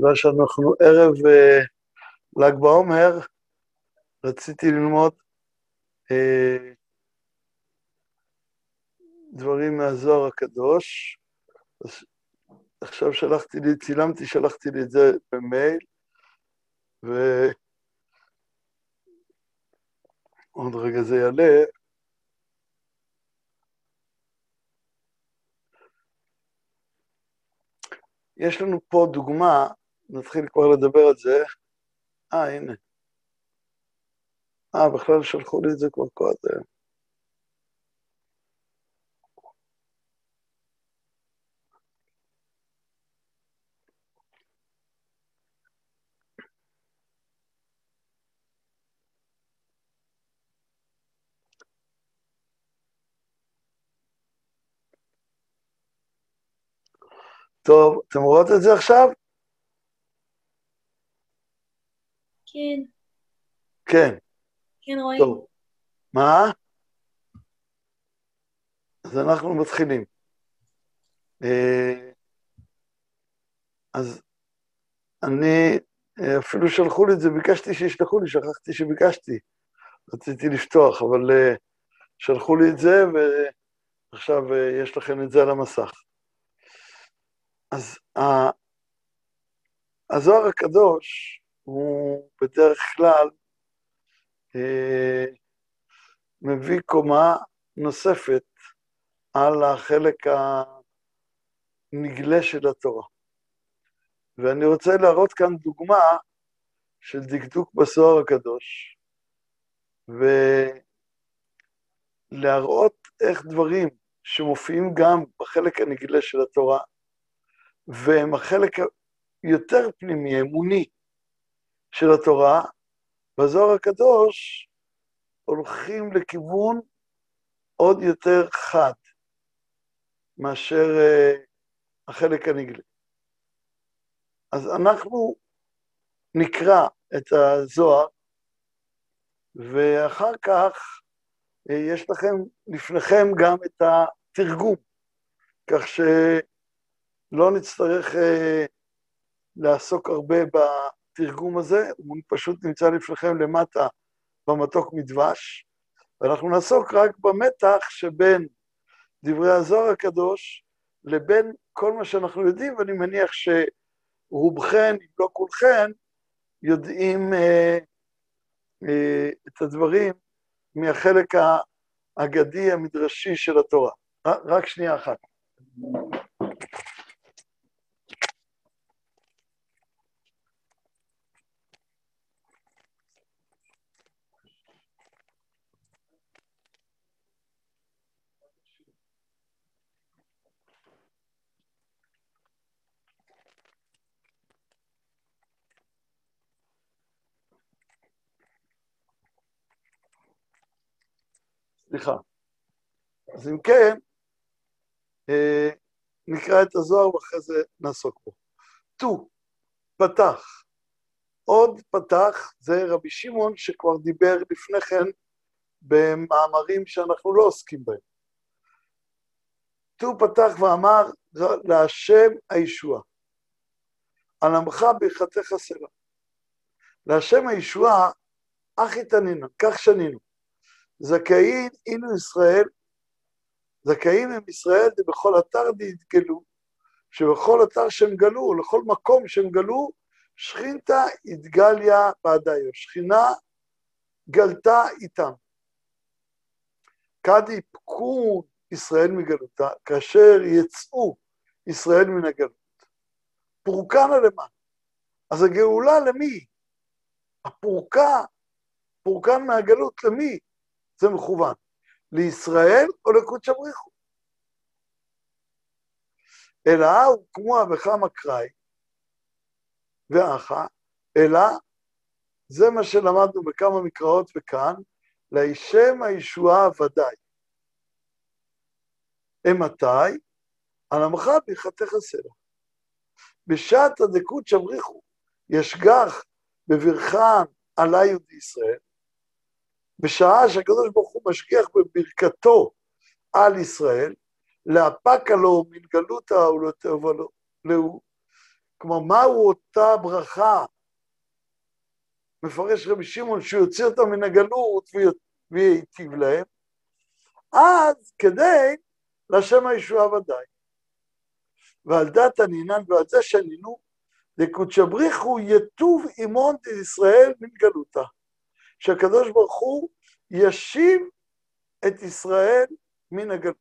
בגלל שאנחנו ערב uh, ל"ג בעומר, רציתי ללמוד uh, דברים מהזוהר הקדוש. אז עכשיו שלחתי לי, צילמתי, שלחתי לי את זה במייל, ועוד רגע זה יעלה. יש לנו פה דוגמה, נתחיל כבר לדבר על זה. אה, הנה. אה, בכלל שלחו לי את זה כבר קודם. טוב, אתם רואות את זה עכשיו? כן. כן. כן, רואים. טוב. מה? אז אנחנו מתחילים. אה, אז אני, אה, אפילו שלחו לי את זה, ביקשתי שישלחו לי, שכחתי שביקשתי. רציתי לפתוח, אבל אה, שלחו לי את זה, ועכשיו יש לכם את זה על המסך. אז הזוהר הקדוש הוא בדרך כלל אה, מביא קומה נוספת על החלק הנגלה של התורה. ואני רוצה להראות כאן דוגמה של דקדוק בזוהר הקדוש, ולהראות איך דברים שמופיעים גם בחלק הנגלה של התורה, והם החלק היותר פנימי, אמוני, של התורה, בזוהר הקדוש הולכים לכיוון עוד יותר חד מאשר uh, החלק הנגלה. אז אנחנו נקרא את הזוהר, ואחר כך uh, יש לכם, לפניכם גם את התרגום, כך ש... לא נצטרך אה, לעסוק הרבה בתרגום הזה, הוא פשוט נמצא לפניכם למטה במתוק מדבש, ואנחנו נעסוק רק במתח שבין דברי הזוהר הקדוש לבין כל מה שאנחנו יודעים, ואני מניח שרובכן, אם לא כולכן, יודעים אה, אה, את הדברים מהחלק האגדי המדרשי של התורה. רק שנייה אחת. סליחה. אז אם כן, אה, נקרא את הזוהר ואחרי זה נעסוק בו. ט"ו, פתח. עוד פתח, זה רבי שמעון שכבר דיבר לפני כן במאמרים שאנחנו לא עוסקים בהם. ט"ו פתח ואמר להשם הישועה. על עמך ברכתך סלע. להשם הישועה, אחי תנינה, כך שנינו. זכאים אינו ישראל, זכאים הם ישראל ובכל אתר דהתגלו, שבכל אתר שהם גלו, לכל מקום שהם גלו, שכינתה התגליה בעדיו, שכינה גלתה איתם. כד יפקו ישראל מגלותה, כאשר יצאו ישראל מן הגלות. פורקנה למה? אז הגאולה למי? הפורקה, פורקן מהגלות למי? זה מכוון. לישראל או לקודש הבריחו. אלא הוקמו וכמה קראי ואחה, אלא זה מה שלמדנו בכמה מקראות וכאן, להישם הישועה ודאי. אמתי? על עמך ברכתך סלע. בשעת הדקות שבריחו, ישגח בברכן עלי יהודי ישראל, בשעה שהקדוש ברוך הוא משגיח בברכתו על ישראל, להפקה לו מן גלותה ולתאבה לו, כלומר, מהו אותה ברכה? מפרש רבי שמעון שיוציא אותם מן הגלות וייטיב להם, אז כדי להשם הישועה ודאי. ועל דת הנינן ועל זה שנינו, לקודשא בריחו יטוב עמון ישראל מן גלותה. שהקדוש ברוך הוא ישיב את ישראל מן הגלות.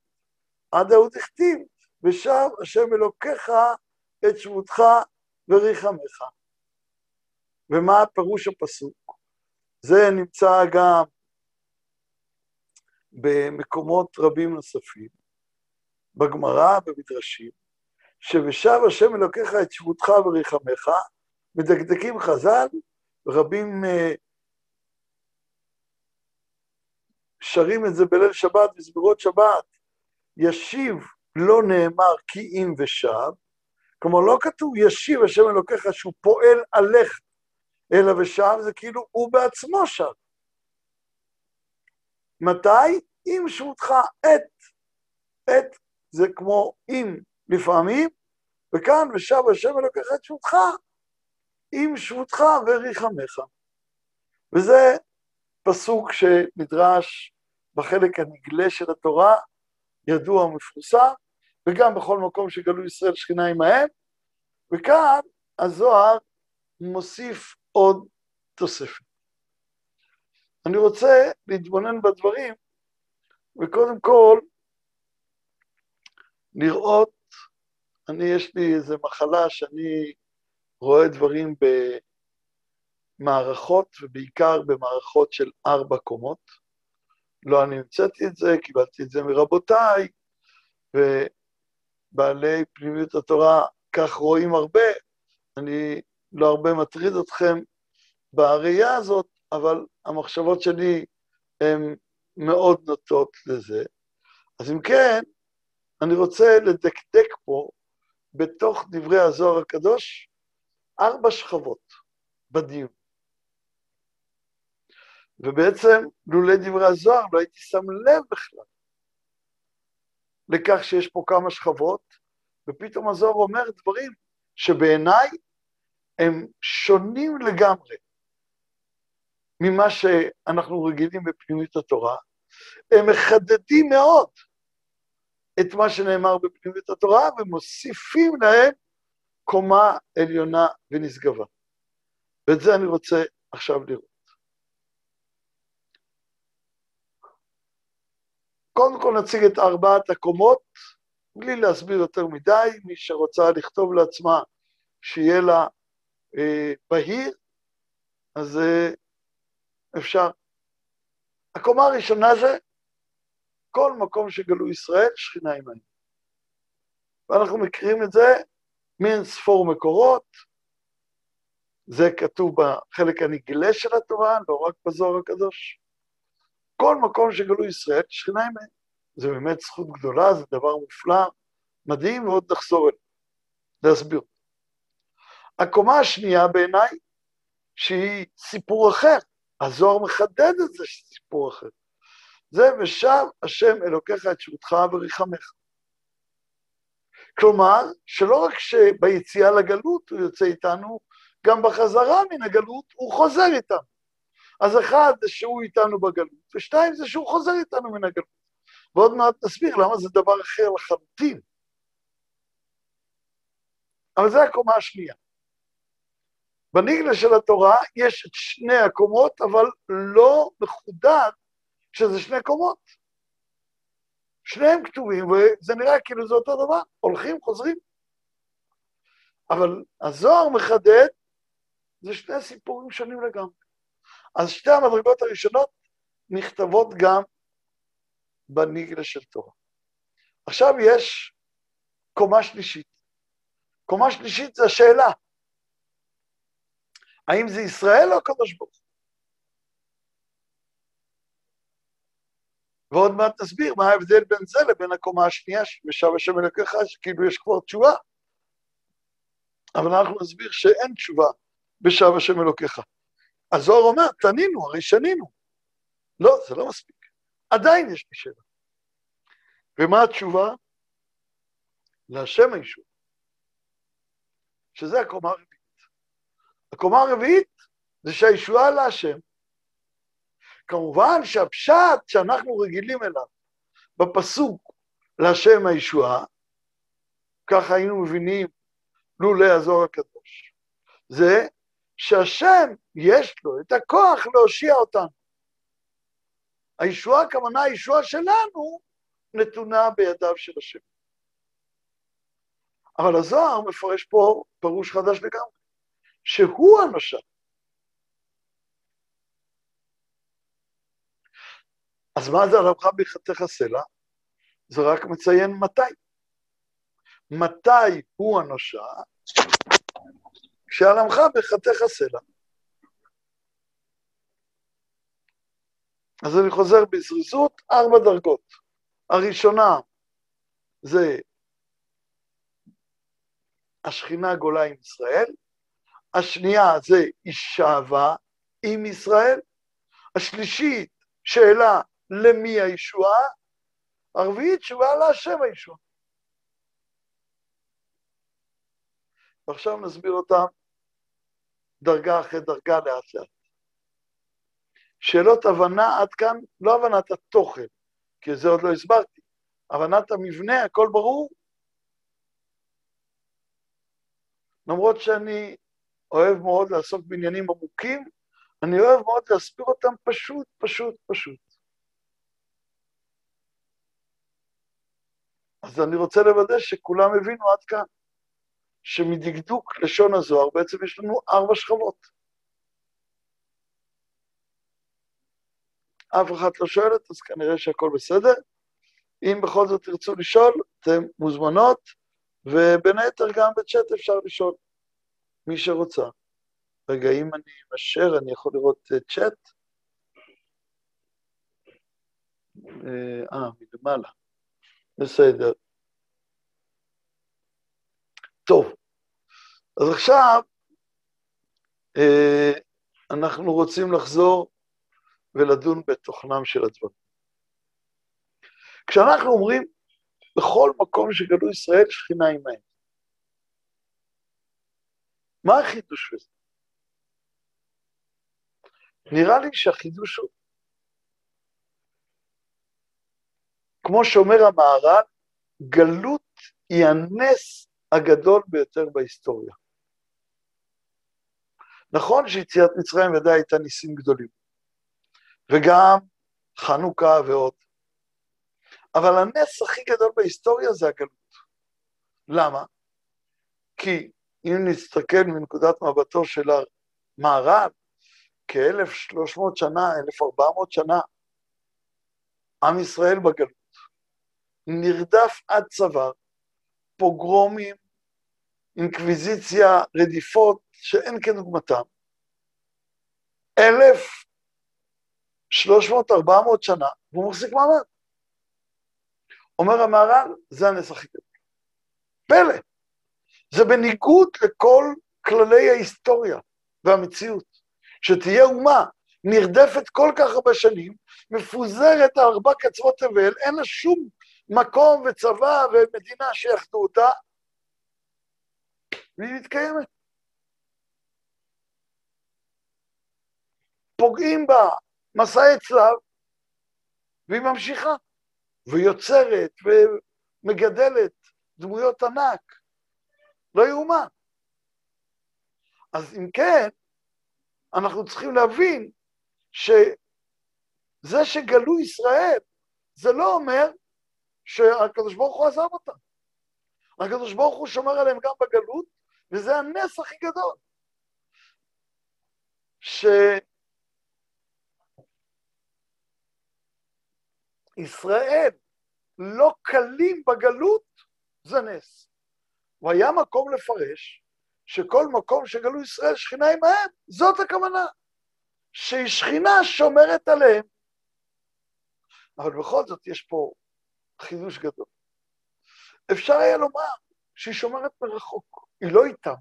עד ההוא דכתיב, ושב השם אלוקיך את שבותך וריחמך. ומה פירוש הפסוק? זה נמצא גם במקומות רבים נוספים, בגמרא, במדרשים, שבשב השם אלוקיך את שבותך וריחמך, מדקדקים חז"ל, ורבים אה, שרים את זה בליל שבת, בסבירות שבת, ישיב לא נאמר כי אם ושב, כלומר לא כתוב ישיב השם אלוקיך שהוא פועל עליך, אלא ושב זה כאילו הוא בעצמו שב. מתי? אם שבותך את. את זה כמו אם לפעמים, וכאן ושב השם אלוקיך את שבותך, אם שבותך וריחמך. וזה פסוק שנדרש בחלק הנגלה של התורה, ידוע ומפורסם, וגם בכל מקום שגלו ישראל שכינה עמהם, וכאן הזוהר מוסיף עוד תוספת. אני רוצה להתבונן בדברים, וקודם כל לראות, אני, יש לי איזו מחלה שאני רואה דברים במערכות, ובעיקר במערכות של ארבע קומות. לא אני המצאתי את זה, קיבלתי את זה מרבותיי, ובעלי פנימיות התורה כך רואים הרבה. אני לא הרבה מטריד אתכם בראייה הזאת, אבל המחשבות שלי הן מאוד נוטות לזה. אז אם כן, אני רוצה לדקדק פה, בתוך דברי הזוהר הקדוש, ארבע שכבות בדיון. ובעצם, לולא דברי הזוהר, לא הייתי שם לב בכלל לכך שיש פה כמה שכבות, ופתאום הזוהר אומר דברים שבעיניי הם שונים לגמרי ממה שאנחנו רגילים בפנימית התורה, הם מחדדים מאוד את מה שנאמר בפנימית התורה ומוסיפים להם קומה עליונה ונשגבה. ואת זה אני רוצה עכשיו לראות. קודם כל נציג את ארבעת הקומות, בלי להסביר יותר מדי, מי שרוצה לכתוב לעצמה שיהיה לה אה, בהיר, אז אה, אפשר. הקומה הראשונה זה כל מקום שגלו ישראל, שכינה עמנו. ואנחנו מכירים את זה מאין ספור מקורות, זה כתוב בחלק הנגלה של התורה, לא רק בזוהר הקדוש. כל מקום שגלו ישראל, שכינה עמנו. זה באמת זכות גדולה, זה דבר מופלא, מדהים, ועוד נחזור אליו, להסביר. הקומה השנייה בעיניי, שהיא סיפור אחר, הזוהר מחדד את זה שזה סיפור אחר. זה ושב השם אלוקיך את שבותך וריחמך. כלומר, שלא רק שביציאה לגלות הוא יוצא איתנו, גם בחזרה מן הגלות הוא חוזר איתנו. אז אחד שהוא איתנו בגלות, ושתיים זה שהוא חוזר איתנו מן הגלות. ועוד מעט נסביר למה זה דבר אחר לחלוטין. אבל זו הקומה השנייה. בניגלה של התורה יש את שני הקומות, אבל לא מחודד שזה שני קומות. שניהם כתובים, וזה נראה כאילו זה אותו דבר, הולכים, חוזרים. אבל הזוהר מחדד, זה שני סיפורים שונים לגמרי. אז שתי המדרגות הראשונות נכתבות גם בניגלה של תורה. עכשיו יש קומה שלישית. קומה שלישית זה השאלה, האם זה ישראל או הקדוש ברוך הוא? ועוד מעט נסביר מה ההבדל בין זה לבין הקומה השנייה, ושב השם אלוקיך, שכאילו יש כבר תשובה. אבל אנחנו נסביר שאין תשובה בשב השם אלוקיך. הזוהר אומר, תנינו, הרי שנינו. לא, זה לא מספיק. עדיין יש לי שאלה. ומה התשובה? להשם הישוע. שזה הקומה הרביעית. הקומה הרביעית זה שהישועה להשם. כמובן שהפשט שאנחנו רגילים אליו בפסוק להשם הישועה, ככה היינו מבינים לולא הזוהר הקדוש, זה שהשם יש לו את הכוח להושיע אותנו. הישועה, הכוונה הישועה שלנו, נתונה בידיו של השם. אבל הזוהר מפרש פה פירוש חדש לגמרי, שהוא הנושא. אז מה זה עלמך בחתך הסלע? זה רק מציין מתי. מתי הוא הנושע? כשעלמך בחתך הסלע. אז אני חוזר בזריזות, ארבע דרגות. הראשונה זה השכינה גולה עם ישראל, השנייה זה אישבה עם ישראל, השלישית, שאלה למי הישועה, הרביעית, תשובה להשם הישועה. ועכשיו נסביר אותם דרגה אחרי דרגה לאט לאט. שאלות הבנה עד כאן, לא הבנת התוכן, כי זה עוד לא הסברתי, הבנת המבנה, הכל ברור. למרות שאני אוהב מאוד לעסוק בעניינים עמוקים, אני אוהב מאוד להסביר אותם פשוט, פשוט, פשוט. אז אני רוצה לוודא שכולם הבינו עד כאן, שמדקדוק לשון הזוהר בעצם יש לנו ארבע שכבות. אף אחת לא שואלת, אז כנראה שהכל בסדר. אם בכל זאת תרצו לשאול, אתן מוזמנות, ובין היתר גם בצ'אט אפשר לשאול, מי שרוצה. רגע, אם אני אשר, אני יכול לראות uh, צ'אט? אה, uh, מלמעלה. בסדר. טוב, אז עכשיו uh, אנחנו רוצים לחזור ולדון בתוכנם של הדברים. כשאנחנו אומרים, בכל מקום שגלו ישראל, שכינה עמהם. מה החידוש בזה? נראה לי שהחידוש הוא, כמו שאומר המהר"ל, גלות היא הנס הגדול ביותר בהיסטוריה. נכון שיציאת מצרים ודאי הייתה ניסים גדולים, וגם חנוכה ועוד. אבל הנס הכי גדול בהיסטוריה זה הגלות. למה? כי אם נסתכל מנקודת מבטו של המהר"ל, כ-1,300 שנה, 1,400 שנה, עם ישראל בגלות, נרדף עד צוואר, פוגרומים, אינקוויזיציה, רדיפות שאין כדוגמתם. אלף 300-400 שנה, והוא מחזיק מעמד. אומר המהר"ל, זה הנס הכי גדול. פלא. זה בניגוד לכל כללי ההיסטוריה והמציאות, שתהיה אומה נרדפת כל כך הרבה שנים, מפוזרת על ארבע קצוות תבל, אין לה שום מקום וצבא ומדינה שיחדו אותה, והיא מתקיימת. פוגעים בה מסעי צלב, והיא ממשיכה, ויוצרת ומגדלת דמויות ענק. לא יאומן. אז אם כן, אנחנו צריכים להבין שזה שגלו ישראל, זה לא אומר שהקדוש ברוך הוא עזב אותם. הקדוש ברוך הוא שומר עליהם גם בגלות, וזה הנס הכי גדול. ש... ישראל לא קלים בגלות, זה נס. והיה מקום לפרש שכל מקום שגלו ישראל שכינה עמהם, זאת הכוונה. שהיא שכינה שומרת עליהם. אבל בכל זאת יש פה חידוש גדול. אפשר היה לומר שהיא שומרת מרחוק, היא לא איתם.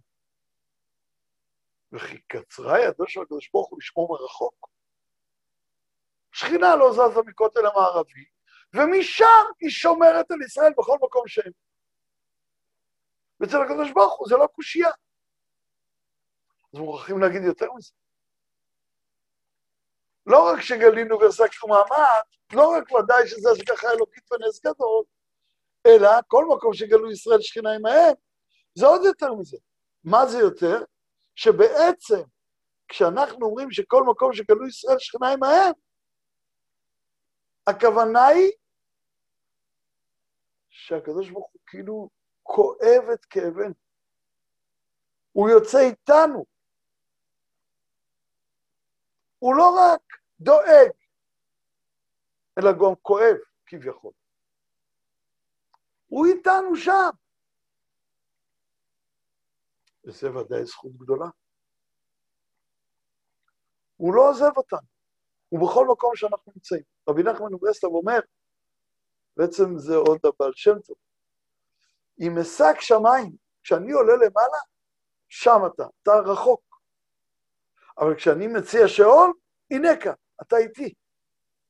וכי קצרה ידו של הקדוש ברוך הוא לשמור מרחוק. שכינה לא זזה מכותל המערבי, ומשם היא שומרת על ישראל בכל מקום שהם. ואצל הקדוש ברוך הוא זה לא קושייה. אז מוכרחים להגיד יותר מזה. לא רק שגלינו והחזקנו מעמד, לא רק ודאי שזה השגחה אלוקית ונס גדול, אלא כל מקום שגלו ישראל שכינה עמהם, זה עוד יותר מזה. מה זה יותר? שבעצם כשאנחנו אומרים שכל מקום שגלו ישראל שכינה עמהם, הכוונה היא שהקדוש ברוך הוא כאילו כואב את כאבנו. הוא יוצא איתנו. הוא לא רק דואג, אלא גם כואב, כביכול. הוא איתנו שם. וזה ודאי זכות גדולה. הוא לא עוזב אותנו, הוא בכל מקום שאנחנו נמצאים. רבי נחמן מברסלב אומר, בעצם זה עוד הבעל שם טוב, אם אשק שמיים, כשאני עולה למעלה, שם אתה, אתה רחוק. אבל כשאני מציע שאול, הנה כאן, אתה איתי.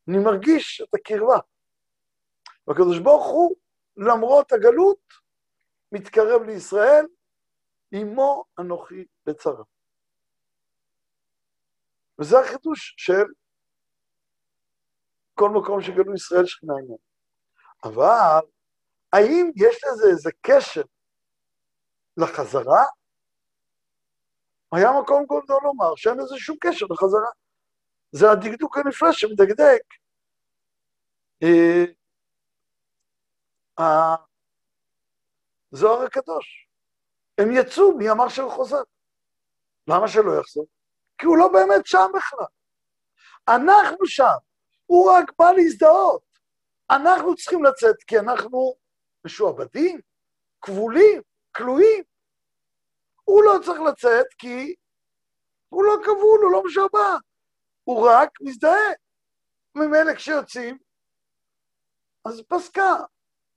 אני מרגיש את הקרבה. והקדוש ברוך הוא, למרות הגלות, מתקרב לישראל, עמו אנוכי בצרה. וזה החידוש של כל מקום שגלו ישראל שכינה עמו. אבל האם יש לזה איזה קשר לחזרה? היה מקום גדול לומר שאין לזה שום קשר לחזרה. זה הדקדוק הנפלא שמדקדק. אה, הזוהר הקדוש. הם יצאו, מי אמר שהוא חוזר? למה שלא יחזור? כי הוא לא באמת שם בכלל. אנחנו שם, הוא רק בא להזדהות. אנחנו צריכים לצאת כי אנחנו משועבדים, כבולים, כלואים. הוא לא צריך לצאת כי הוא לא כבול, הוא לא משועבד. הוא רק מזדהה. ממילא כשיוצאים, אז פסקה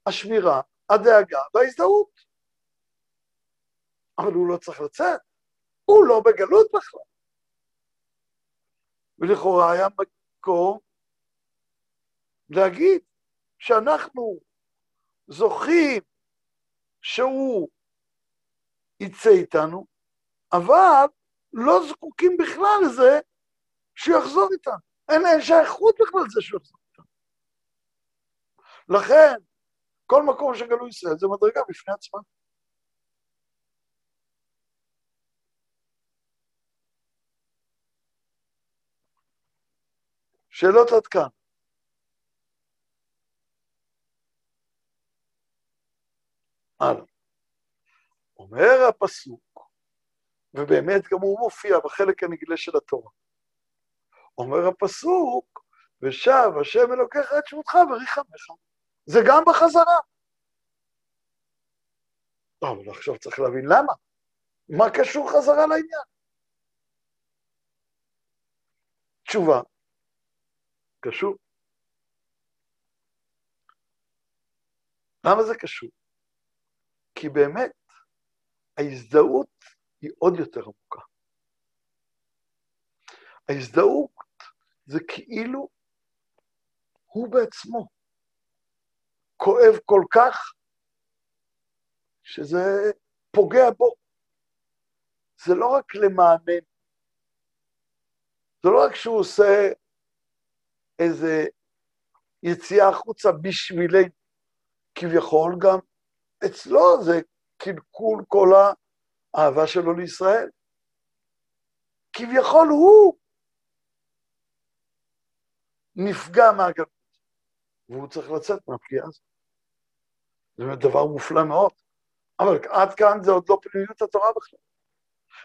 השמירה, הדאגה וההזדהות. אבל הוא לא צריך לצאת, הוא לא בגלות בכלל. ולכאורה היה מקום להגיד שאנחנו זוכים שהוא יצא איתנו, אבל לא זקוקים בכלל לזה שהוא יחזור איתנו. אין, אין שייכות בכלל לזה שהוא יחזור איתנו. לכן, כל מקום שגלו ישראל זה מדרגה בפני עצמה. שאלות עד כאן. הלאה. אומר הפסוק, ובאמת גם הוא מופיע בחלק הנגלה של התורה. אומר הפסוק, ושב השם אלוקיך את שמותך וריחמך. זה גם בחזרה. אבל עכשיו צריך להבין למה. מה קשור חזרה לעניין? תשובה, קשור. למה זה קשור? כי באמת ההזדהות היא עוד יותר עמוקה. ההזדהות זה כאילו הוא בעצמו כואב כל כך, שזה פוגע בו. זה לא רק למעננו, זה לא רק שהוא עושה איזה יציאה החוצה בשבילנו, כביכול גם אצלו זה קלקול כל האהבה שלו לישראל. כביכול הוא נפגע מהגלות, והוא צריך לצאת מהפגיעה הזאת. זה באמת דבר מופלא מאוד, אבל עד כאן זה עוד לא פנימיות התורה בכלל.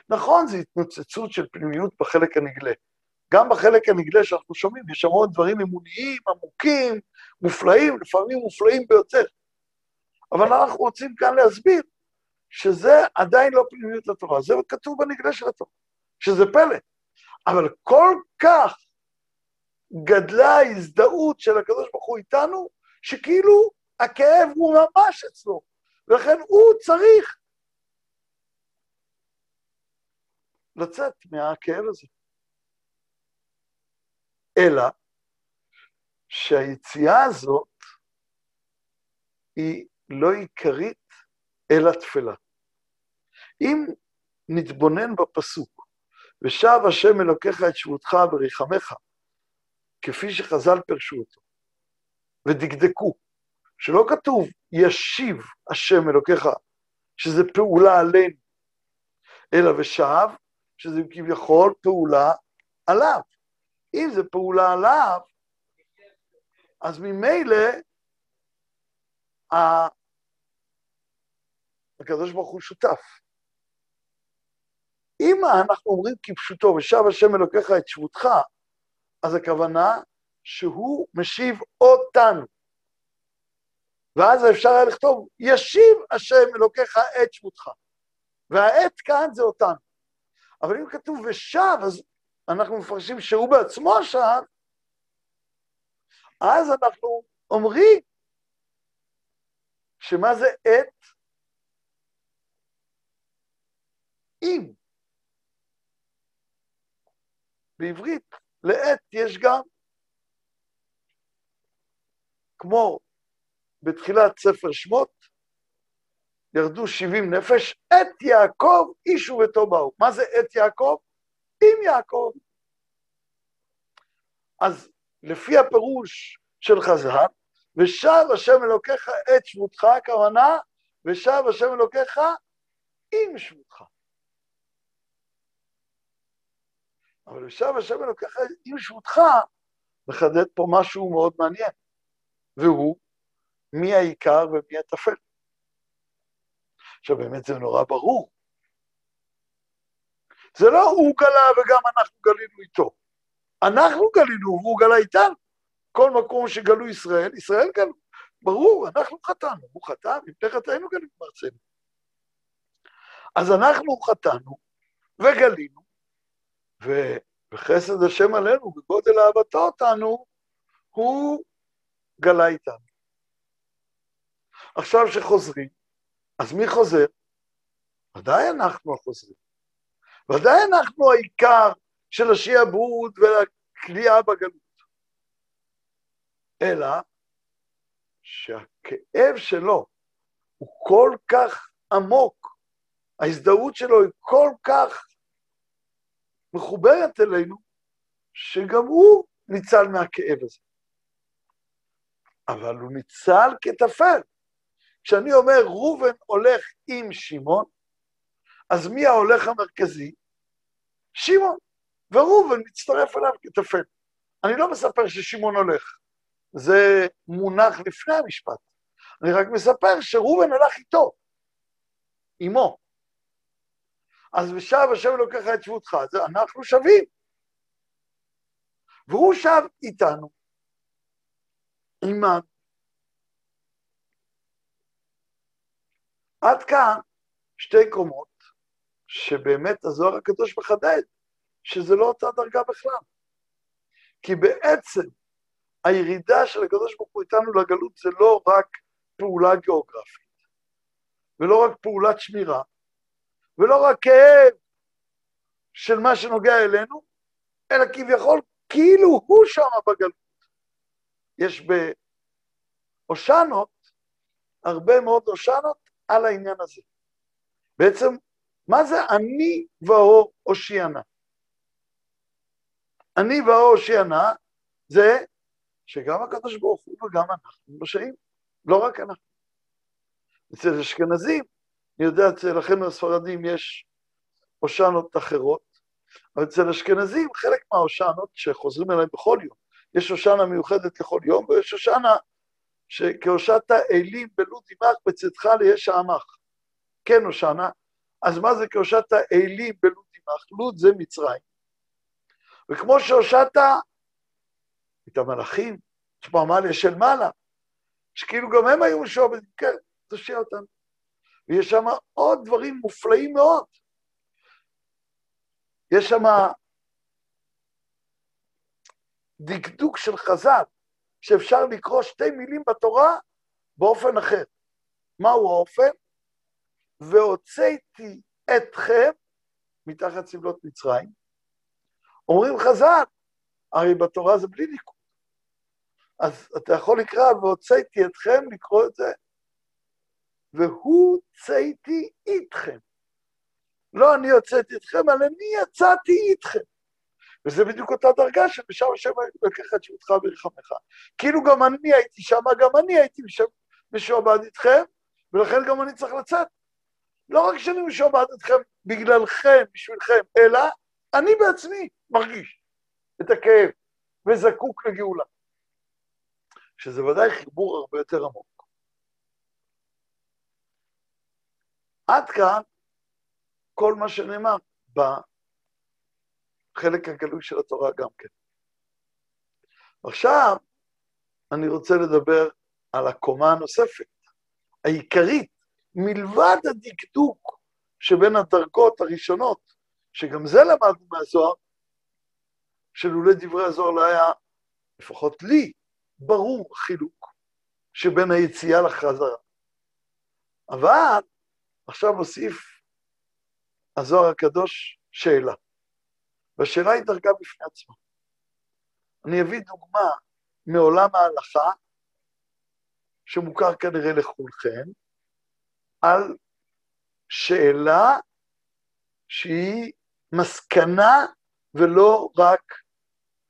נכון, זו התנוצצות של פנימיות בחלק הנגלה. גם בחלק הנגלה שאנחנו שומעים, יש עוד דברים אמוניים, עמוקים, מופלאים, לפעמים מופלאים ביותר. אבל אנחנו רוצים כאן להסביר שזה עדיין לא פנימיות התורה, זה כתוב בנגלה של התורה, שזה פלא. אבל כל כך גדלה ההזדהות של הקדוש ברוך הוא איתנו, שכאילו הכאב הוא ממש אצלו, ולכן הוא צריך לצאת מהכאב הזה. אלא שהיציאה הזאת היא לא עיקרית, אלא תפלה. אם נתבונן בפסוק ושב השם אלוקיך את שבותך וריחמך, כפי שחז"ל פירשו אותו, ודקדקו, שלא כתוב ישיב השם אלוקיך, שזה פעולה עלינו, אלא ושב, שזה כביכול פעולה עליו. אם זה פעולה עליו, אז ממילא הקדוש ברוך הוא שותף. אם אנחנו אומרים כפשוטו, ושב השם אלוקיך את שבותך, אז הכוונה שהוא משיב אותנו. ואז אפשר היה לכתוב, ישיב השם אלוקיך את שבותך. והעת כאן זה אותנו. אבל אם כתוב ושב, אז אנחנו מפרשים שהוא בעצמו שב, אז אנחנו אומרים שמה זה עת? אם. בעברית לעת יש גם, כמו בתחילת ספר שמות, ירדו שבעים נפש, את יעקב איש וביתו באו. מה זה את יעקב? עם יעקב. אז לפי הפירוש של חז"ל, ושב השם אלוקיך את שבותך, הכוונה, ושב השם אלוקיך עם שבותך. אבל ושב השם אלוקיך עם שבותך, מחדד פה משהו מאוד מעניין, והוא מי העיקר ומי הטפל. עכשיו, באמת זה נורא ברור. זה לא הוא גלה וגם אנחנו גלינו איתו. אנחנו גלינו והוא גלה איתנו. כל מקום שגלו ישראל, ישראל גלו. ברור, אנחנו חטאנו, הוא חטא, מפני חטאינו גלינו מארצנו. אז אנחנו חטאנו וגלינו, ובחסד השם עלינו, בגודל אהבתו אותנו, הוא גלה איתנו. עכשיו שחוזרים, אז מי חוזר? ודאי אנחנו החוזרים. ודאי אנחנו העיקר של השיעבוד והכליאה בגלות. אלא שהכאב שלו הוא כל כך עמוק, ההזדהות שלו היא כל כך מחוברת אלינו, שגם הוא ניצל מהכאב הזה. אבל הוא ניצל כטפל. כשאני אומר ראובן הולך עם שמעון, אז מי ההולך המרכזי? שמעון. וראובן מצטרף אליו כטפל. אני לא מספר ששמעון הולך, זה מונח לפני המשפט. אני רק מספר שראובן הלך איתו, עמו. אז ושב השם לוקח את שבותך, זה אנחנו שווים. והוא שב איתנו, עימנו. עד כאן שתי קומות, שבאמת הזוהר הקדוש מחדד שזה לא אותה דרגה בכלל. כי בעצם הירידה של הקדוש ברוך הוא איתנו לגלות זה לא רק פעולה גיאוגרפית, ולא רק פעולת שמירה, ולא רק כאב של מה שנוגע אלינו, אלא כביכול כאילו הוא שם בגלות. יש בהושענות הרבה מאוד הושענות על העניין הזה. בעצם, מה זה אני ואו הושיענה? אני ואו הושיענה זה שגם הקדוש ברוך הוא וגם אנחנו רשעים, לא רק אנחנו. אצל אשכנזים, אני יודע, אחינו הספרדים יש הושענות אחרות, אבל אצל אשכנזים חלק מההושענות שחוזרים אליהם בכל יום, יש הושענה מיוחדת לכל יום, ויש הושענה שכהושעת אלים בלוד עמך בצאתך ליש עמך. כן, הושענה. אז מה זה כהושעת אלים בלוד עמך? לוד זה מצרים. וכמו שהושעת את המלאכים, שמעמליה של מעלה, שכאילו גם הם היו משועבדים, כן, תושיע אותנו. ויש שם עוד דברים מופלאים מאוד. יש שם דקדוק של חז"ל, שאפשר לקרוא שתי מילים בתורה באופן אחר. מהו האופן? והוצאתי אתכם מתחת סבלות מצרים. אומרים חז"ל, הרי בתורה זה בלי ניקוד. אז אתה יכול לקרוא והוצאתי אתכם, לקרוא את זה, והוא צאתי איתכם. לא אני הוצאתי אתכם, אלא אני יצאתי איתכם. וזה בדיוק אותה דרגה של ושם השם לקח את שבטך וירחמך. כאילו גם אני הייתי שם, גם אני הייתי משועבד איתכם, ולכן גם אני צריך לצאת. לא רק שאני משועבד איתכם בגללכם, בשבילכם, אלא אני בעצמי מרגיש את הכאב וזקוק לגאולה. שזה ודאי חיבור הרבה יותר עמוק. עד כאן כל מה שנאמר בחלק הגלוי של התורה גם כן. עכשיו אני רוצה לדבר על הקומה הנוספת, העיקרית, מלבד הדקדוק שבין הדרגות הראשונות, שגם זה למדנו מהזוהר, שלולא דברי הזוהר לא היה, לפחות לי, ברור החילוק שבין היציאה לחזרה. אבל עכשיו מוסיף הזוהר הקדוש שאלה, והשאלה היא דרגה בפני עצמה. אני אביא דוגמה מעולם ההלכה, שמוכר כנראה לכולכם, על שאלה שהיא מסקנה ולא רק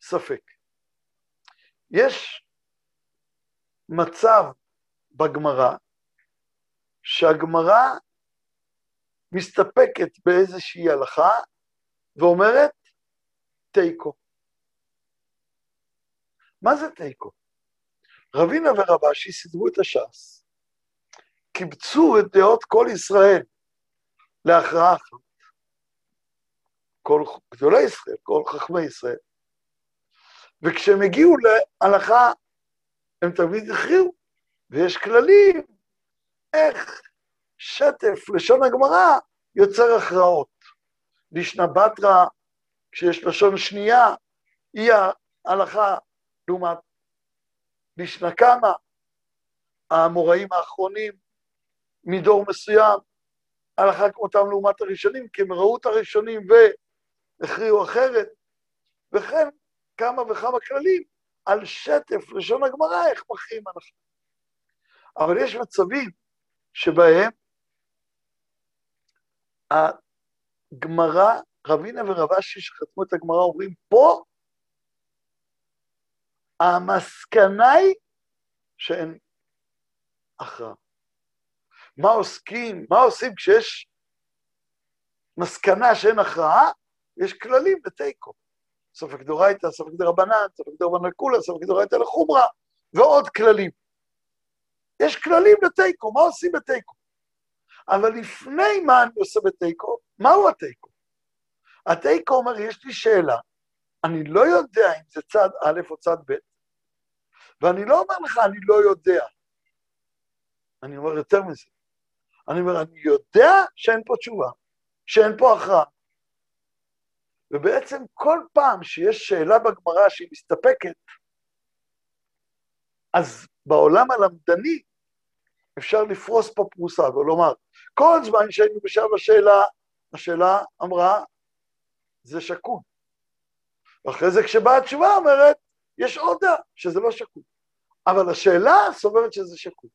ספק. יש מצב בגמרא שהגמרא מסתפקת באיזושהי הלכה ואומרת תיקו. מה זה תיקו? רבינה ורבשי סידרו את הש"ס, קיבצו את דעות כל ישראל להכרעה אחת. כל גדולי ישראל, כל חכמי ישראל, וכשהם הגיעו להלכה, הם תמיד הכריעו, ויש כללים איך שטף, לשון הגמרא, יוצר הכרעות. לישנא בתרא, כשיש לשון שנייה, היא ההלכה לעומת לישנא קמא, האמוראים האחרונים מדור מסוים, הלכה כמותם לעומת הראשונים, כי הם ראו את הראשונים והכריעו אחרת, וכן כמה וכמה כללים על שטף לשון הגמרא, איך מכריעים הלכה. אבל יש מצבים שבהם הגמרא, רבינה ורבשי שחתמו את הגמרא אומרים, פה המסקנה היא שאין הכרעה. מה עוסקים, מה עושים כשיש מסקנה שאין הכרעה? יש כללים בתיקו. ספק דורייתא, ספק דרבנן, ספק דרבנן כולה, ספק דורייתא לחומרא, ועוד כללים. יש כללים לתיקו, מה עושים בתיקו? אבל לפני מה אני עושה בתיקו, מהו התיקו? התיקו אומר, יש לי שאלה, אני לא יודע אם זה צד א' או צד ב', ואני לא אומר לך, אני לא יודע. אני אומר יותר מזה. אני אומר, אני יודע שאין פה תשובה, שאין פה הכרעה. ובעצם כל פעם שיש שאלה בגמרא שהיא מסתפקת, אז בעולם הלמדני אפשר לפרוס פה פרוסה ולומר, כל זמן שהיינו בשלב השאלה, השאלה אמרה, זה שקול. ואחרי זה כשבאה התשובה אומרת, יש עוד דעה שזה לא שקול. אבל השאלה סוברת שזה שקול.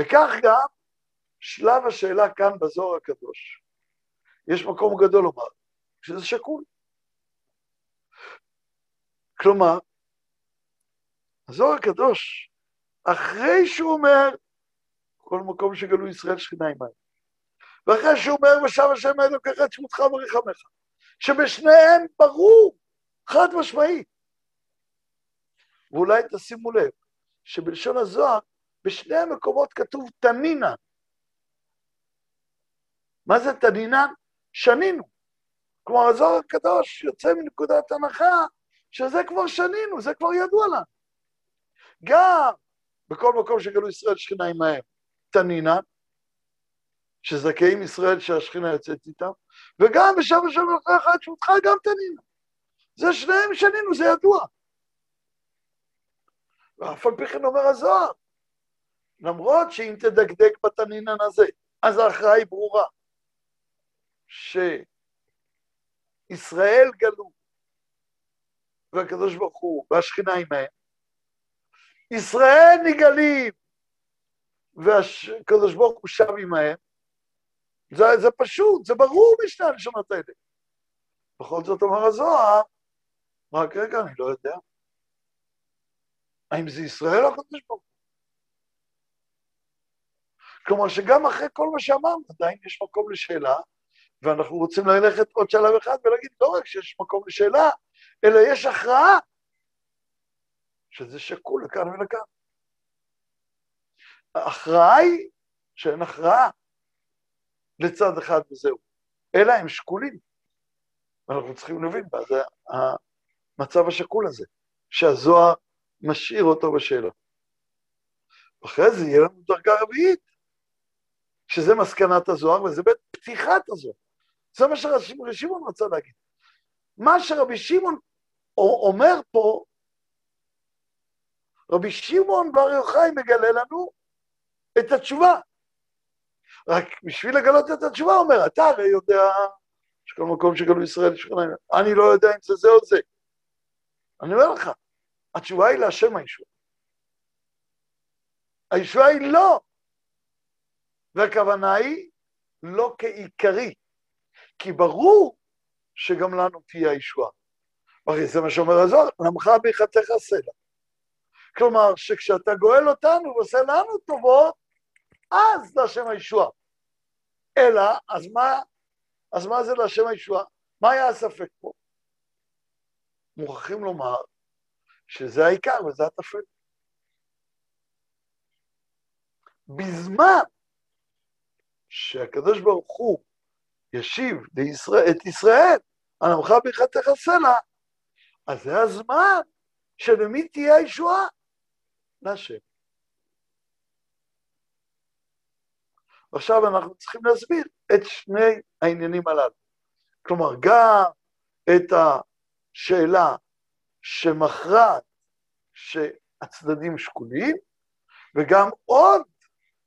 וכך גם שלב השאלה כאן בזוהר הקדוש. יש מקום גדול לומר שזה שקול. כלומר, הזוהר הקדוש, אחרי שהוא אומר, כל מקום שגלו ישראל שכינה עמהם, ואחרי שהוא אומר, ושב השם אלוקיך את שמותך וריחמך, שבשניהם ברור, חד משמעית. ואולי תשימו לב, שבלשון הזוהר, בשני המקומות כתוב תנינן. מה זה תנינן? שנינו. כלומר, הזוהר הקדוש יוצא מנקודת הנחה שזה כבר שנינו, זה כבר ידוע לנו. גם בכל מקום שגלו ישראל שכינה עמהם, תנינה, שזכאים ישראל שהשכינה יוצאת איתם, וגם בשם השם אחרי אחד שמותך גם תנינה. זה שניהם שנינו, זה ידוע. ואף על פי כן אומר הזוהר, למרות שאם תדקדק בתנינן הזה, אז ההכרעה היא ברורה. שישראל גלו, והקדוש ברוך הוא, והשכינה עמהם, ישראל נגלים, והקדוש ברוך הוא שב עמהם, זה, זה פשוט, זה ברור משני הלשונות האלה. בכל זאת אומר הזוהר, רק רגע, אני לא יודע. האם זה ישראל או הקדוש ברוך הוא? כלומר שגם אחרי כל מה שאמרנו, עדיין יש מקום לשאלה, ואנחנו רוצים ללכת עוד שלב אחד ולהגיד, לא רק שיש מקום לשאלה, אלא יש הכרעה, שזה שקול לכאן ולכאן. ההכרעה היא שאין הכרעה לצד אחד וזהו, אלא הם שקולים. ואנחנו צריכים להבין מה זה המצב השקול הזה, שהזוהר משאיר אותו בשאלה. אחרי זה יהיה לנו דרגה רביעית, שזה מסקנת הזוהר, וזה בית פתיחת הזוהר. זה מה שרבי שמעון רצה להגיד. מה שרבי שמעון אומר פה, רבי שמעון בר יוחאי מגלה לנו את התשובה. רק בשביל לגלות את התשובה, הוא אומר, אתה הרי יודע שכל מקום שגלו ישראל שכניים, אני לא יודע אם זה זה או זה. אני אומר לך, התשובה היא להשם הישועה. הישועה היא לא, והכוונה היא לא כעיקרי, כי ברור שגם לנו תהיה הישועה. הרי זה מה שאומר הזוהר, למך ביחתך סלע. כלומר, שכשאתה גואל אותנו ועושה לנו טובות, אז זה השם הישועה. אלא, אז מה, אז מה זה להשם הישועה? מה היה הספק פה? מוכרחים לומר שזה העיקר וזה הטפל. בזמן שהקדוש ברוך הוא ישיב לישראל, את ישראל, על עמך ברכתך סלע, אז זה הזמן שלמי תהיה הישועה? להשם. ועכשיו אנחנו צריכים להסביר את שני העניינים הללו. כלומר, גם את השאלה שמכרעת שהצדדים שקולים, וגם עוד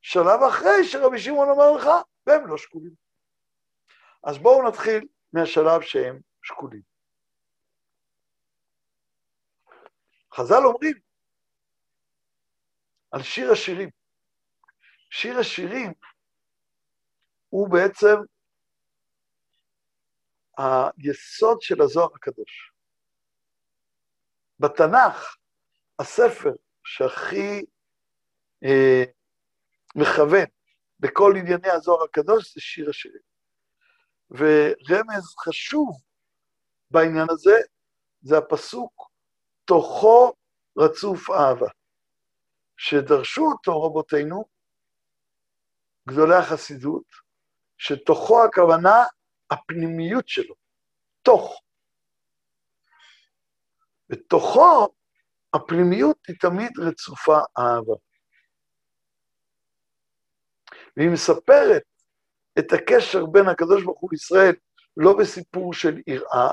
שלב אחרי שרבי שמעון אומר לך, והם לא שקולים. אז בואו נתחיל מהשלב שהם שקולים. חז"ל אומרים על שיר השירים. שיר השירים הוא בעצם היסוד של הזוהר הקדוש. בתנ"ך, הספר שהכי אה, מכוון בכל ענייני הזוהר הקדוש זה שיר השירים. ורמז חשוב בעניין הזה זה הפסוק תוכו רצוף אהבה, שדרשו אותו רבותינו, גדולי החסידות, שתוכו הכוונה הפנימיות שלו, תוך. בתוכו הפנימיות היא תמיד רצופה אהבה. והיא מספרת את הקשר בין הקדוש ברוך הוא לישראל, לא בסיפור של יראה,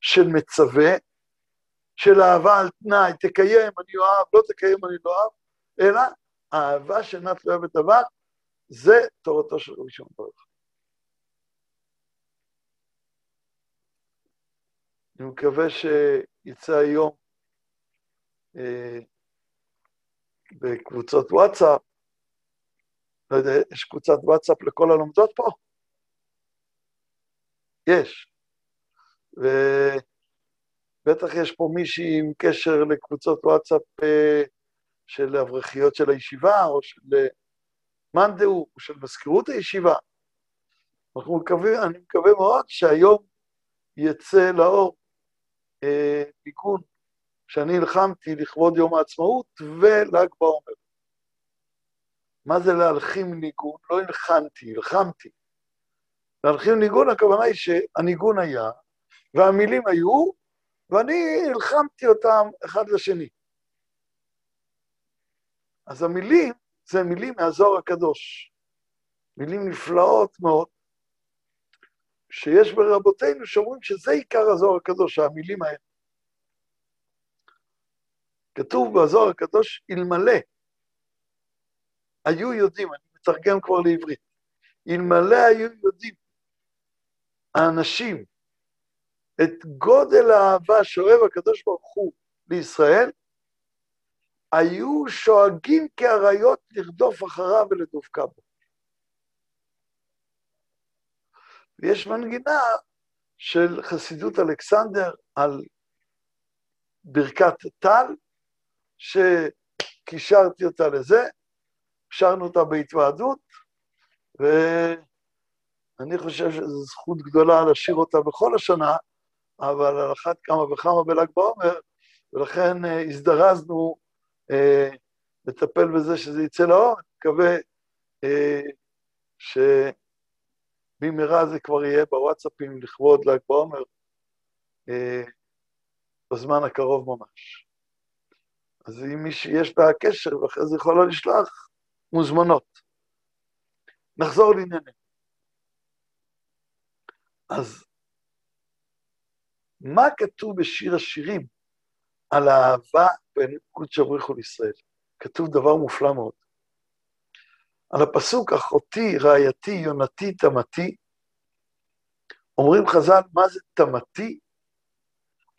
של מצווה, של אהבה על תנאי, תקיים, אני אוהב, לא תקיים, אני לא אוהב, אלא האהבה שאינת לא אוהבת דבר, זה תורתו של רבי שמעון ברוך. אני מקווה שיצא היום אה, בקבוצות וואטסאפ, לא יודע, יש קבוצת וואטסאפ לכל הלומדות פה? יש. ובטח יש פה מישהי עם קשר לקבוצות וואטסאפ אה, של אברכיות של הישיבה, או של אה, מאן דהוא, או של מזכירות הישיבה. אנחנו מקווים, אני מקווה מאוד שהיום יצא לאור אה, ניגון שאני נלחמתי לכבוד יום העצמאות ול"ג בעומר. מה זה להלחים ניגון? לא הלחנתי, הלחמתי. להלחים ניגון, הכוונה היא שהניגון היה, והמילים היו, ואני הלחמתי אותם אחד לשני. אז המילים זה מילים מהזוהר הקדוש. מילים נפלאות מאוד, שיש ברבותינו שאומרים שזה עיקר הזוהר הקדוש, המילים האלה. כתוב בזוהר הקדוש, אלמלא היו יודעים, אני מתרגם כבר לעברית, אלמלא היו יודעים האנשים את גודל האהבה שאוהב הקדוש ברוך הוא לישראל, היו שואגים כאריות לרדוף אחריו ולדופקה בו. ויש מנגינה של חסידות אלכסנדר על ברכת טל, שקישרתי אותה לזה, שרנו אותה בהתוועדות, ואני חושב שזו זכות גדולה לשיר אותה בכל השנה, אבל על אחת כמה וכמה בל"ג בעומר, ולכן אה, הזדרזנו לטפל בזה שזה יצא לאור, אני מקווה אה, שבמהרה זה כבר יהיה בוואטסאפים לכבוד ל"ג בעומר, אה, בזמן הקרוב ממש. אז אם מי שיש לה קשר ואחרי זה יכולה לשלוח, מוזמנות. נחזור לענייננו. אז מה כתוב בשיר השירים על האהבה בין קודש הבריחו לישראל? כתוב דבר מופלא מאוד. על הפסוק, אחותי, רעייתי, יונתי, תמתי, אומרים חז"ל, מה זה תמתי?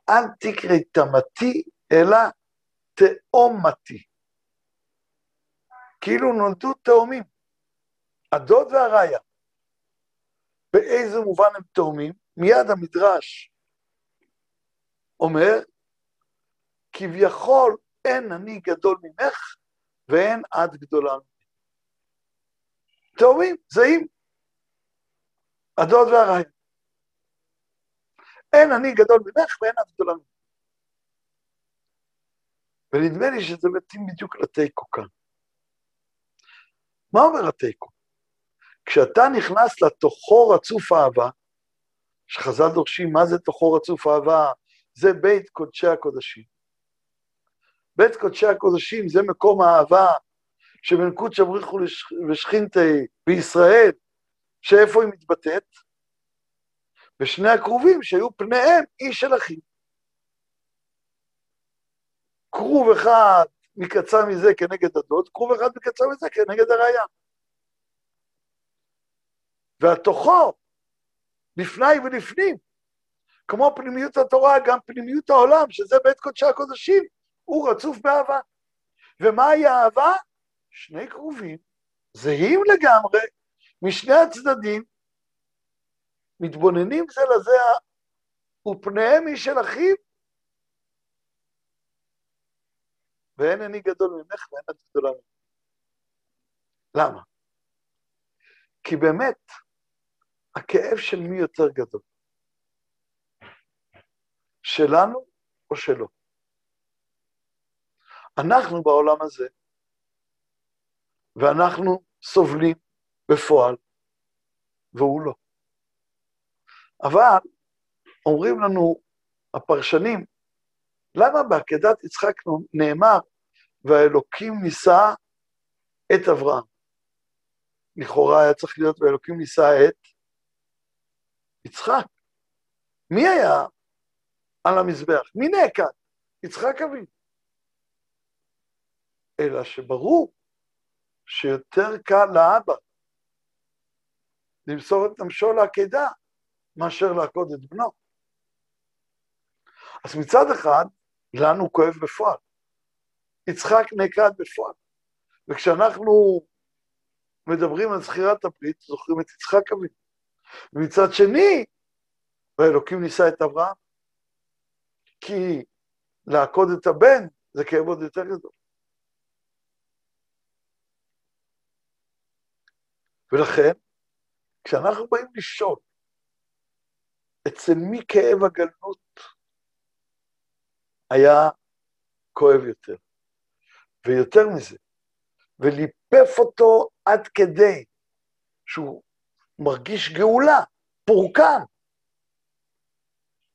אל תקראי תמתי, אלא תאומתי. כאילו נולדו תאומים, הדוד והראיה. באיזה מובן הם תאומים? מיד המדרש אומר, כביכול אין אני גדול ממך ואין את גדולה ממך. תאומים, זהים. הדוד והראיה. אין אני גדול ממך ואין את גדולה ממך. ונדמה לי שזה מתאים בדיוק לתיקו כאן. מה אומר התיקו? כשאתה נכנס לתוכו רצוף אהבה, שחז"ל דורשים מה זה תוכו רצוף אהבה, זה בית קודשי הקודשים. בית קודשי הקודשים זה מקום האהבה שבין קודש אבריחו ושכינתי בישראל, שאיפה היא מתבטאת? ושני הקרובים שהיו פניהם איש של אחים. כרוב אחד מקצה מזה כנגד הדוד, כרוב אחד מקצה מזה כנגד הראייה. והתוכו, לפני ולפנים, כמו פנימיות התורה, גם פנימיות העולם, שזה בית קודשי הקודשים, הוא רצוף באהבה. ומהי האהבה? שני קרובים, זהים לגמרי, משני הצדדים, מתבוננים זה לזה, ופניהם איש של אחיו, ואין אני גדול ממך ואין את גדולה ממך. למה? כי באמת, הכאב של מי יותר גדול? שלנו או שלו? אנחנו בעולם הזה, ואנחנו סובלים בפועל, והוא לא. אבל אומרים לנו הפרשנים, למה בעקדת יצחק נאמר, והאלוקים נישא את אברהם? לכאורה היה צריך להיות והאלוקים נישא את יצחק. מי היה על המזבח? מי נעקד? יצחק אבינו. אלא שברור שיותר קל לאבא למסור את נפשו לעקדה מאשר לעקוד את בנו. אז מצד אחד, לנו כואב בפועל. יצחק נעקד בפועל. וכשאנחנו מדברים על זכירת הברית, זוכרים את יצחק אבינו. ומצד שני, והאלוקים נישא את אברהם, כי לעקוד את הבן זה כאב עוד יותר גדול. ולכן, כשאנחנו באים לשאול אצל מי כאב הגלות היה כואב יותר, ויותר מזה, וליפף אותו עד כדי שהוא מרגיש גאולה, פורקן,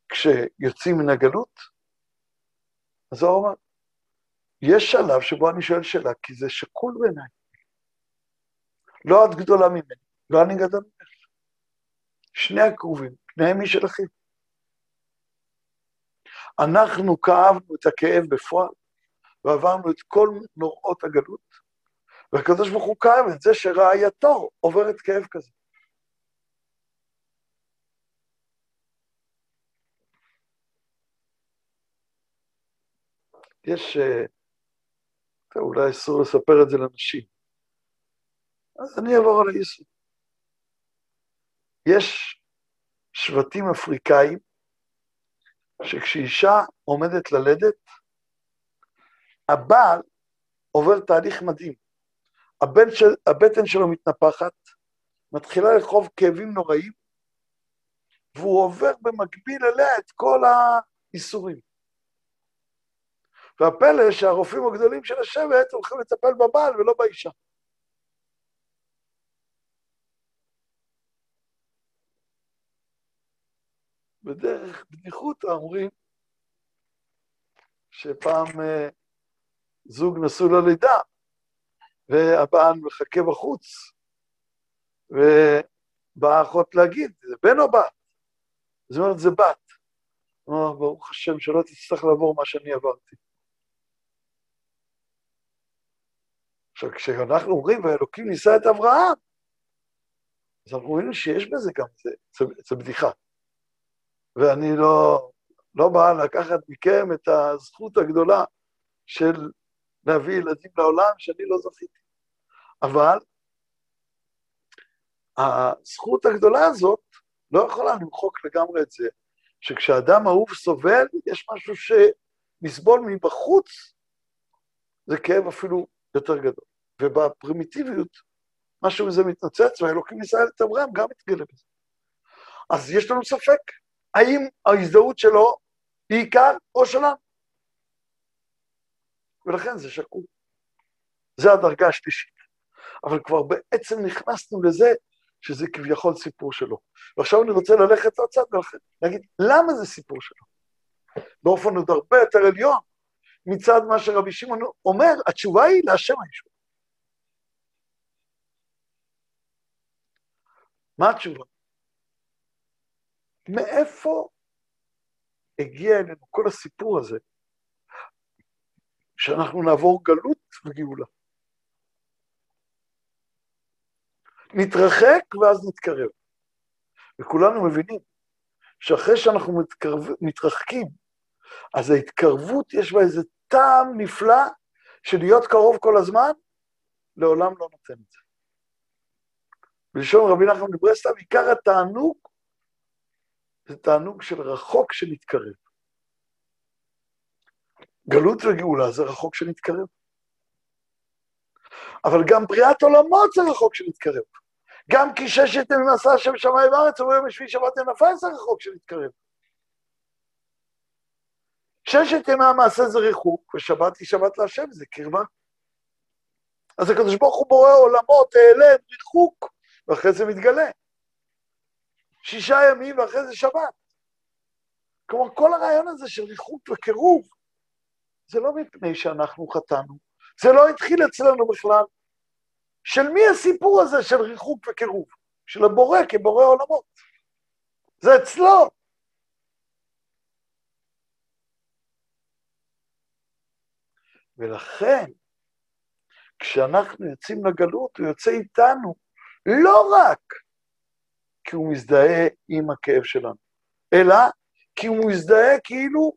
כשיוצאים מן הגלות, אז הוא אומר, יש שלב שבו אני שואל שאלה, כי זה שקול בעיניי. לא את גדולה ממני, לא אני גדול ממך. שני הקרובים, פניהם משל אחים. אנחנו כאבנו את הכאב בפועל, ועברנו את כל נוראות הגלות, והקדוש ברוך הוא כאב את זה שרעייתו עוברת כאב כזה. יש, אה, אולי אסור לספר את זה לנשים, אז אני אעבור על היסוד. יש שבטים אפריקאים, שכשאישה עומדת ללדת, הבעל עובר תהליך מדהים. הבן של, הבטן שלו מתנפחת, מתחילה לחוב כאבים נוראים, והוא עובר במקביל אליה את כל האיסורים. והפלא שהרופאים הגדולים של השבט הולכים לטפל בבעל ולא באישה. בדרך בדיחותא אומרים שפעם אה, זוג נסעו ללידה, והבעל מחכה בחוץ, ובאה אחות להגיד, זה בן או בת? זאת אומרת, זה בת. אמר, ברוך השם, שלא תצטרך לעבור מה שאני עברתי. עכשיו, כשאנחנו אומרים, והאלוקים נישא את אברהם, אז אנחנו רואים שיש בזה גם, זה, זה, זה בדיחה. ואני לא, לא בא לקחת מכם את הזכות הגדולה של להביא ילדים לעולם שאני לא זכיתי. אבל הזכות הגדולה הזאת לא יכולה למחוק לגמרי את זה, שכשאדם אהוב סובל, יש משהו שלסבול מבחוץ, זה כאב אפילו יותר גדול. ובפרימיטיביות, משהו מזה מתנוצץ, והאלוקים את אברהם גם מתגלה בזה. אז יש לנו ספק, האם ההזדהות שלו היא כאן או שלנו? ולכן זה שקול. זה הדרגה השלישית. אבל כבר בעצם נכנסנו לזה שזה כביכול סיפור שלו. ועכשיו אני רוצה ללכת לצד ולהגיד, למה זה סיפור שלו? באופן עוד הרבה יותר עליון, מצד מה שרבי שמעון אומר, התשובה היא להשם הישוע. מה התשובה? מאיפה הגיע אלינו כל הסיפור הזה, שאנחנו נעבור גלות וגאולה? נתרחק ואז נתקרב. וכולנו מבינים שאחרי שאנחנו מתקרב, מתרחקים, אז ההתקרבות יש בה איזה טעם נפלא של להיות קרוב כל הזמן, לעולם לא נותן את זה. בלשון רבי נחמן מברסלב, עיקר התענוג זה תענוג של רחוק שנתקרב. גלות וגאולה זה רחוק שנתקרב. אבל גם בריאת עולמות זה רחוק שנתקרב. גם כי ששת ימים עשה השם שמיים וארץ, וביום השביעי שבת נפל זה רחוק שנתקרב. ששת ימי המעשה זה ריחוק, ושבת היא שבת להשם, זה קרבה. אז הקדוש ברוך הוא בורא עולמות, העלם, ריחוק, ואחרי זה מתגלה. שישה ימים ואחרי זה שבת. כלומר, כל הרעיון הזה של ריחוק וקירוב, זה לא מפני שאנחנו חטאנו, זה לא התחיל אצלנו בכלל. של מי הסיפור הזה של ריחוק וקירוב? של הבורא כבורא עולמות. זה אצלו. ולכן, כשאנחנו יוצאים לגלות, הוא יוצא איתנו, לא רק כי הוא מזדהה עם הכאב שלנו, אלא כי הוא מזדהה כאילו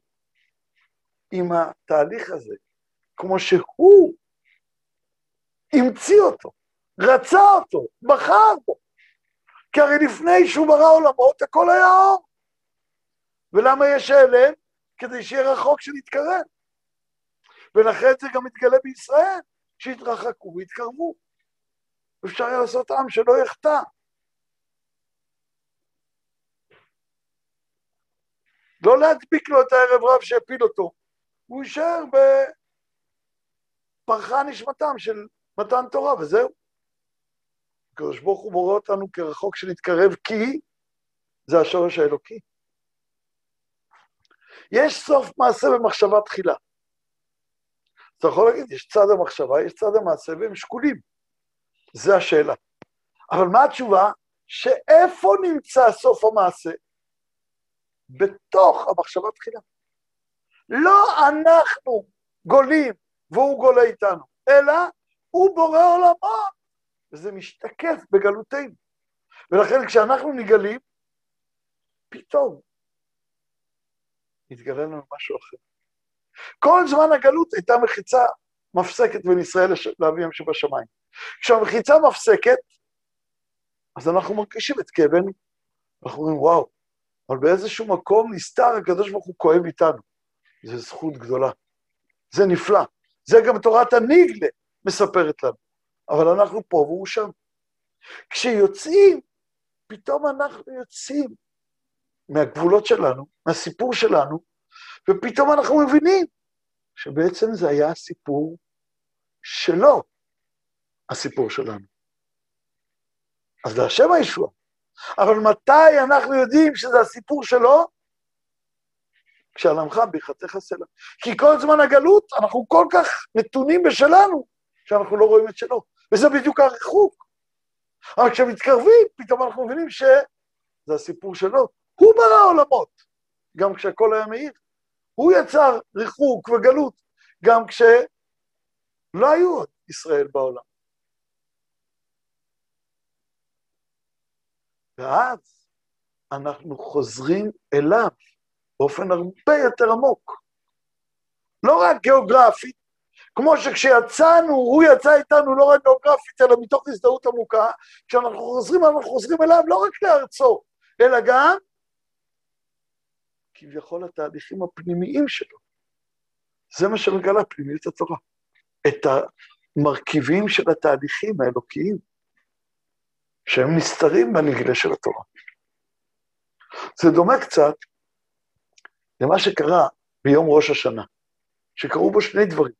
עם התהליך הזה, כמו שהוא המציא אותו, רצה אותו, בחר בו. כי הרי לפני שהוא ברא עולמות, הכל היה אור. ולמה יש הלם? כדי שיהיה רחוק שנתקרב. ולכן זה גם מתגלה בישראל, שיתרחקו ויתקרבו. אפשר היה לעשות עם שלא יחטא. לא להדביק לו את הערב רב שהפיל אותו, הוא יישאר בפרחה נשמתם של מתן תורה, וזהו. הקדוש ברוך הוא בורא אותנו כרחוק שנתקרב, כי זה השורש האלוקי. יש סוף מעשה במחשבה תחילה. אתה יכול להגיד, יש צד המחשבה, יש צד המעשה, והם שקולים. זה השאלה. אבל מה התשובה? שאיפה נמצא סוף המעשה? בתוך המחשבה תחילה. לא אנחנו גולים והוא גולה איתנו, אלא הוא בורא עולמות, וזה משתקף בגלותנו. ולכן כשאנחנו נגלים, פתאום יתגלה לנו משהו אחר. כל זמן הגלות הייתה מחיצה מפסקת בין ישראל לאביהם שבשמיים. כשהמחיצה מפסקת, אז אנחנו מרגישים את כאבנו. אנחנו אומרים, וואו, אבל באיזשהו מקום נסתר, הקדוש ברוך הוא כואב איתנו. זו זכות גדולה. זה נפלא. זה גם תורת הניגלה מספרת לנו. אבל אנחנו פה והוא שם. כשיוצאים, פתאום אנחנו יוצאים מהגבולות שלנו, מהסיפור שלנו, ופתאום אנחנו מבינים שבעצם זה היה הסיפור שלו, הסיפור שלנו. אז להשם הישוע. אבל מתי אנחנו יודעים שזה הסיפור שלו? כשעל עמך ברכתך סלע. כי כל זמן הגלות אנחנו כל כך נתונים בשלנו, שאנחנו לא רואים את שלו. וזה בדיוק הריחוק. אבל כשמתקרבים, פתאום אנחנו מבינים שזה הסיפור שלו. הוא ברא עולמות, גם כשהכל היה מאיר. הוא יצר ריחוק וגלות, גם כשלא היו עוד ישראל בעולם. ואז אנחנו חוזרים אליו באופן הרבה יותר עמוק. לא רק גיאוגרפית, כמו שכשיצאנו, הוא יצא איתנו לא רק גיאוגרפית, אלא מתוך הזדהות עמוקה, כשאנחנו חוזרים, אנחנו חוזרים אליו לא רק לארצו, אלא גם כביכול התהליכים הפנימיים שלו. זה מה שמגלה פנימיות התורה. את המרכיבים של התהליכים האלוקיים, שהם נסתרים בנגלה של התורה. זה דומה קצת למה שקרה ביום ראש השנה, שקרו בו שני דברים.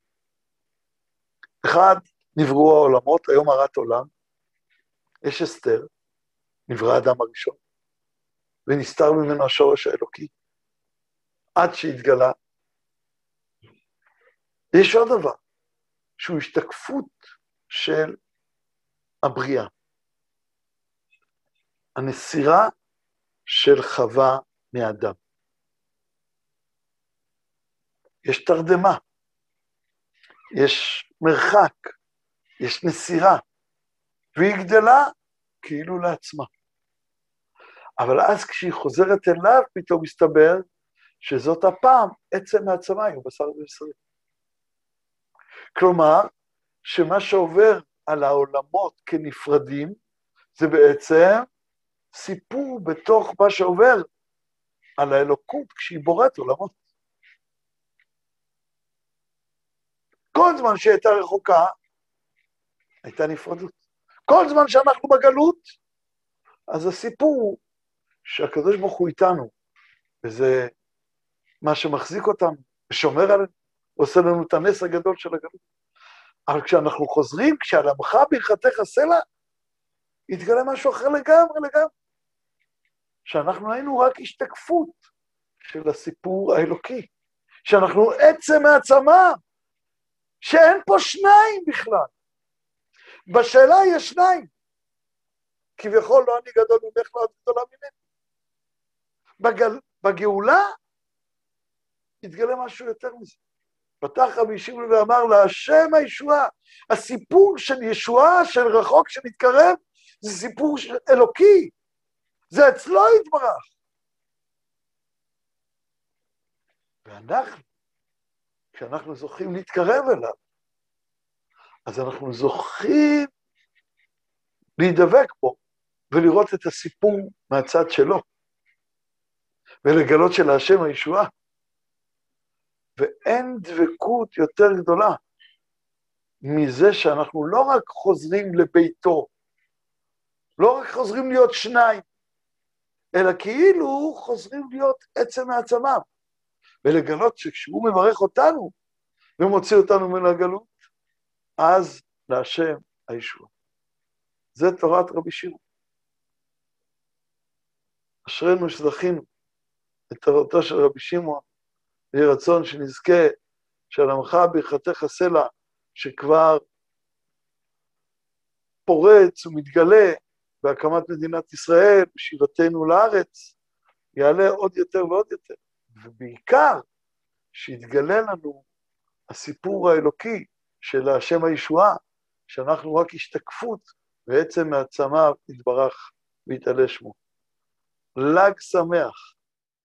אחד, נבראו העולמות, היום הרת עולם, יש אסתר, נברא האדם הראשון, ונסתר ממנו השורש האלוקי, עד שהתגלה. יש עוד דבר, שהוא השתקפות של הבריאה. הנסירה של חווה מאדם. יש תרדמה, יש מרחק, יש נסירה, והיא גדלה כאילו לעצמה. אבל אז כשהיא חוזרת אליו, פתאום מסתבר שזאת הפעם עצם מעצמה היא בשר ובשרים. כלומר, שמה שעובר על העולמות כנפרדים, זה בעצם סיפור בתוך מה שעובר על האלוקות כשהיא בוראת עולמות. כל זמן שהיא הייתה רחוקה, הייתה נפרדות. כל זמן שאנחנו בגלות, אז הסיפור הוא שהקדוש ברוך הוא איתנו, וזה מה שמחזיק אותנו, ושומר עלינו, ועושה לנו את הנס הגדול של הגלות. אבל כשאנחנו חוזרים, כשעל עמך ברכתך סלע, יתגלה משהו אחר לגמרי, לגמרי. שאנחנו היינו רק השתקפות של הסיפור האלוקי, שאנחנו עצם העצמה, שאין פה שניים בכלל. בשאלה יש שניים. כביכול לא אני גדול ממך, לא את גדולה ממני. בגל, בגאולה יתגלה משהו יותר מזה. פתח רבי שמעון ואמר לה, השם הישועה. הסיפור של ישועה, של רחוק, שמתקרב, זה סיפור של אלוקי. זה אצלו יתברך. ואנחנו, כשאנחנו זוכים להתקרב אליו, אז אנחנו זוכים להידבק בו ולראות את הסיפור מהצד שלו, ולגלות שלהשם הישועה. ואין דבקות יותר גדולה מזה שאנחנו לא רק חוזרים לביתו, לא רק חוזרים להיות שניים, אלא כאילו חוזרים להיות עצם מעצמם, ולגלות שכשהוא מברך אותנו ומוציא אותנו מן הגלות, אז להשם הישוע. זה תורת רבי שמעון. אשרינו שזכינו את תורתו של רבי שמעון, יהי רצון שנזכה שעל עמך ברכתך סלע, שכבר פורץ ומתגלה בהקמת מדינת ישראל, בשיבתנו לארץ, יעלה עוד יותר ועוד יותר. ובעיקר, שיתגלה לנו הסיפור האלוקי של השם הישועה, שאנחנו רק השתקפות בעצם מעצמיו יתברך ויתעלה שמו. ל"ג שמח.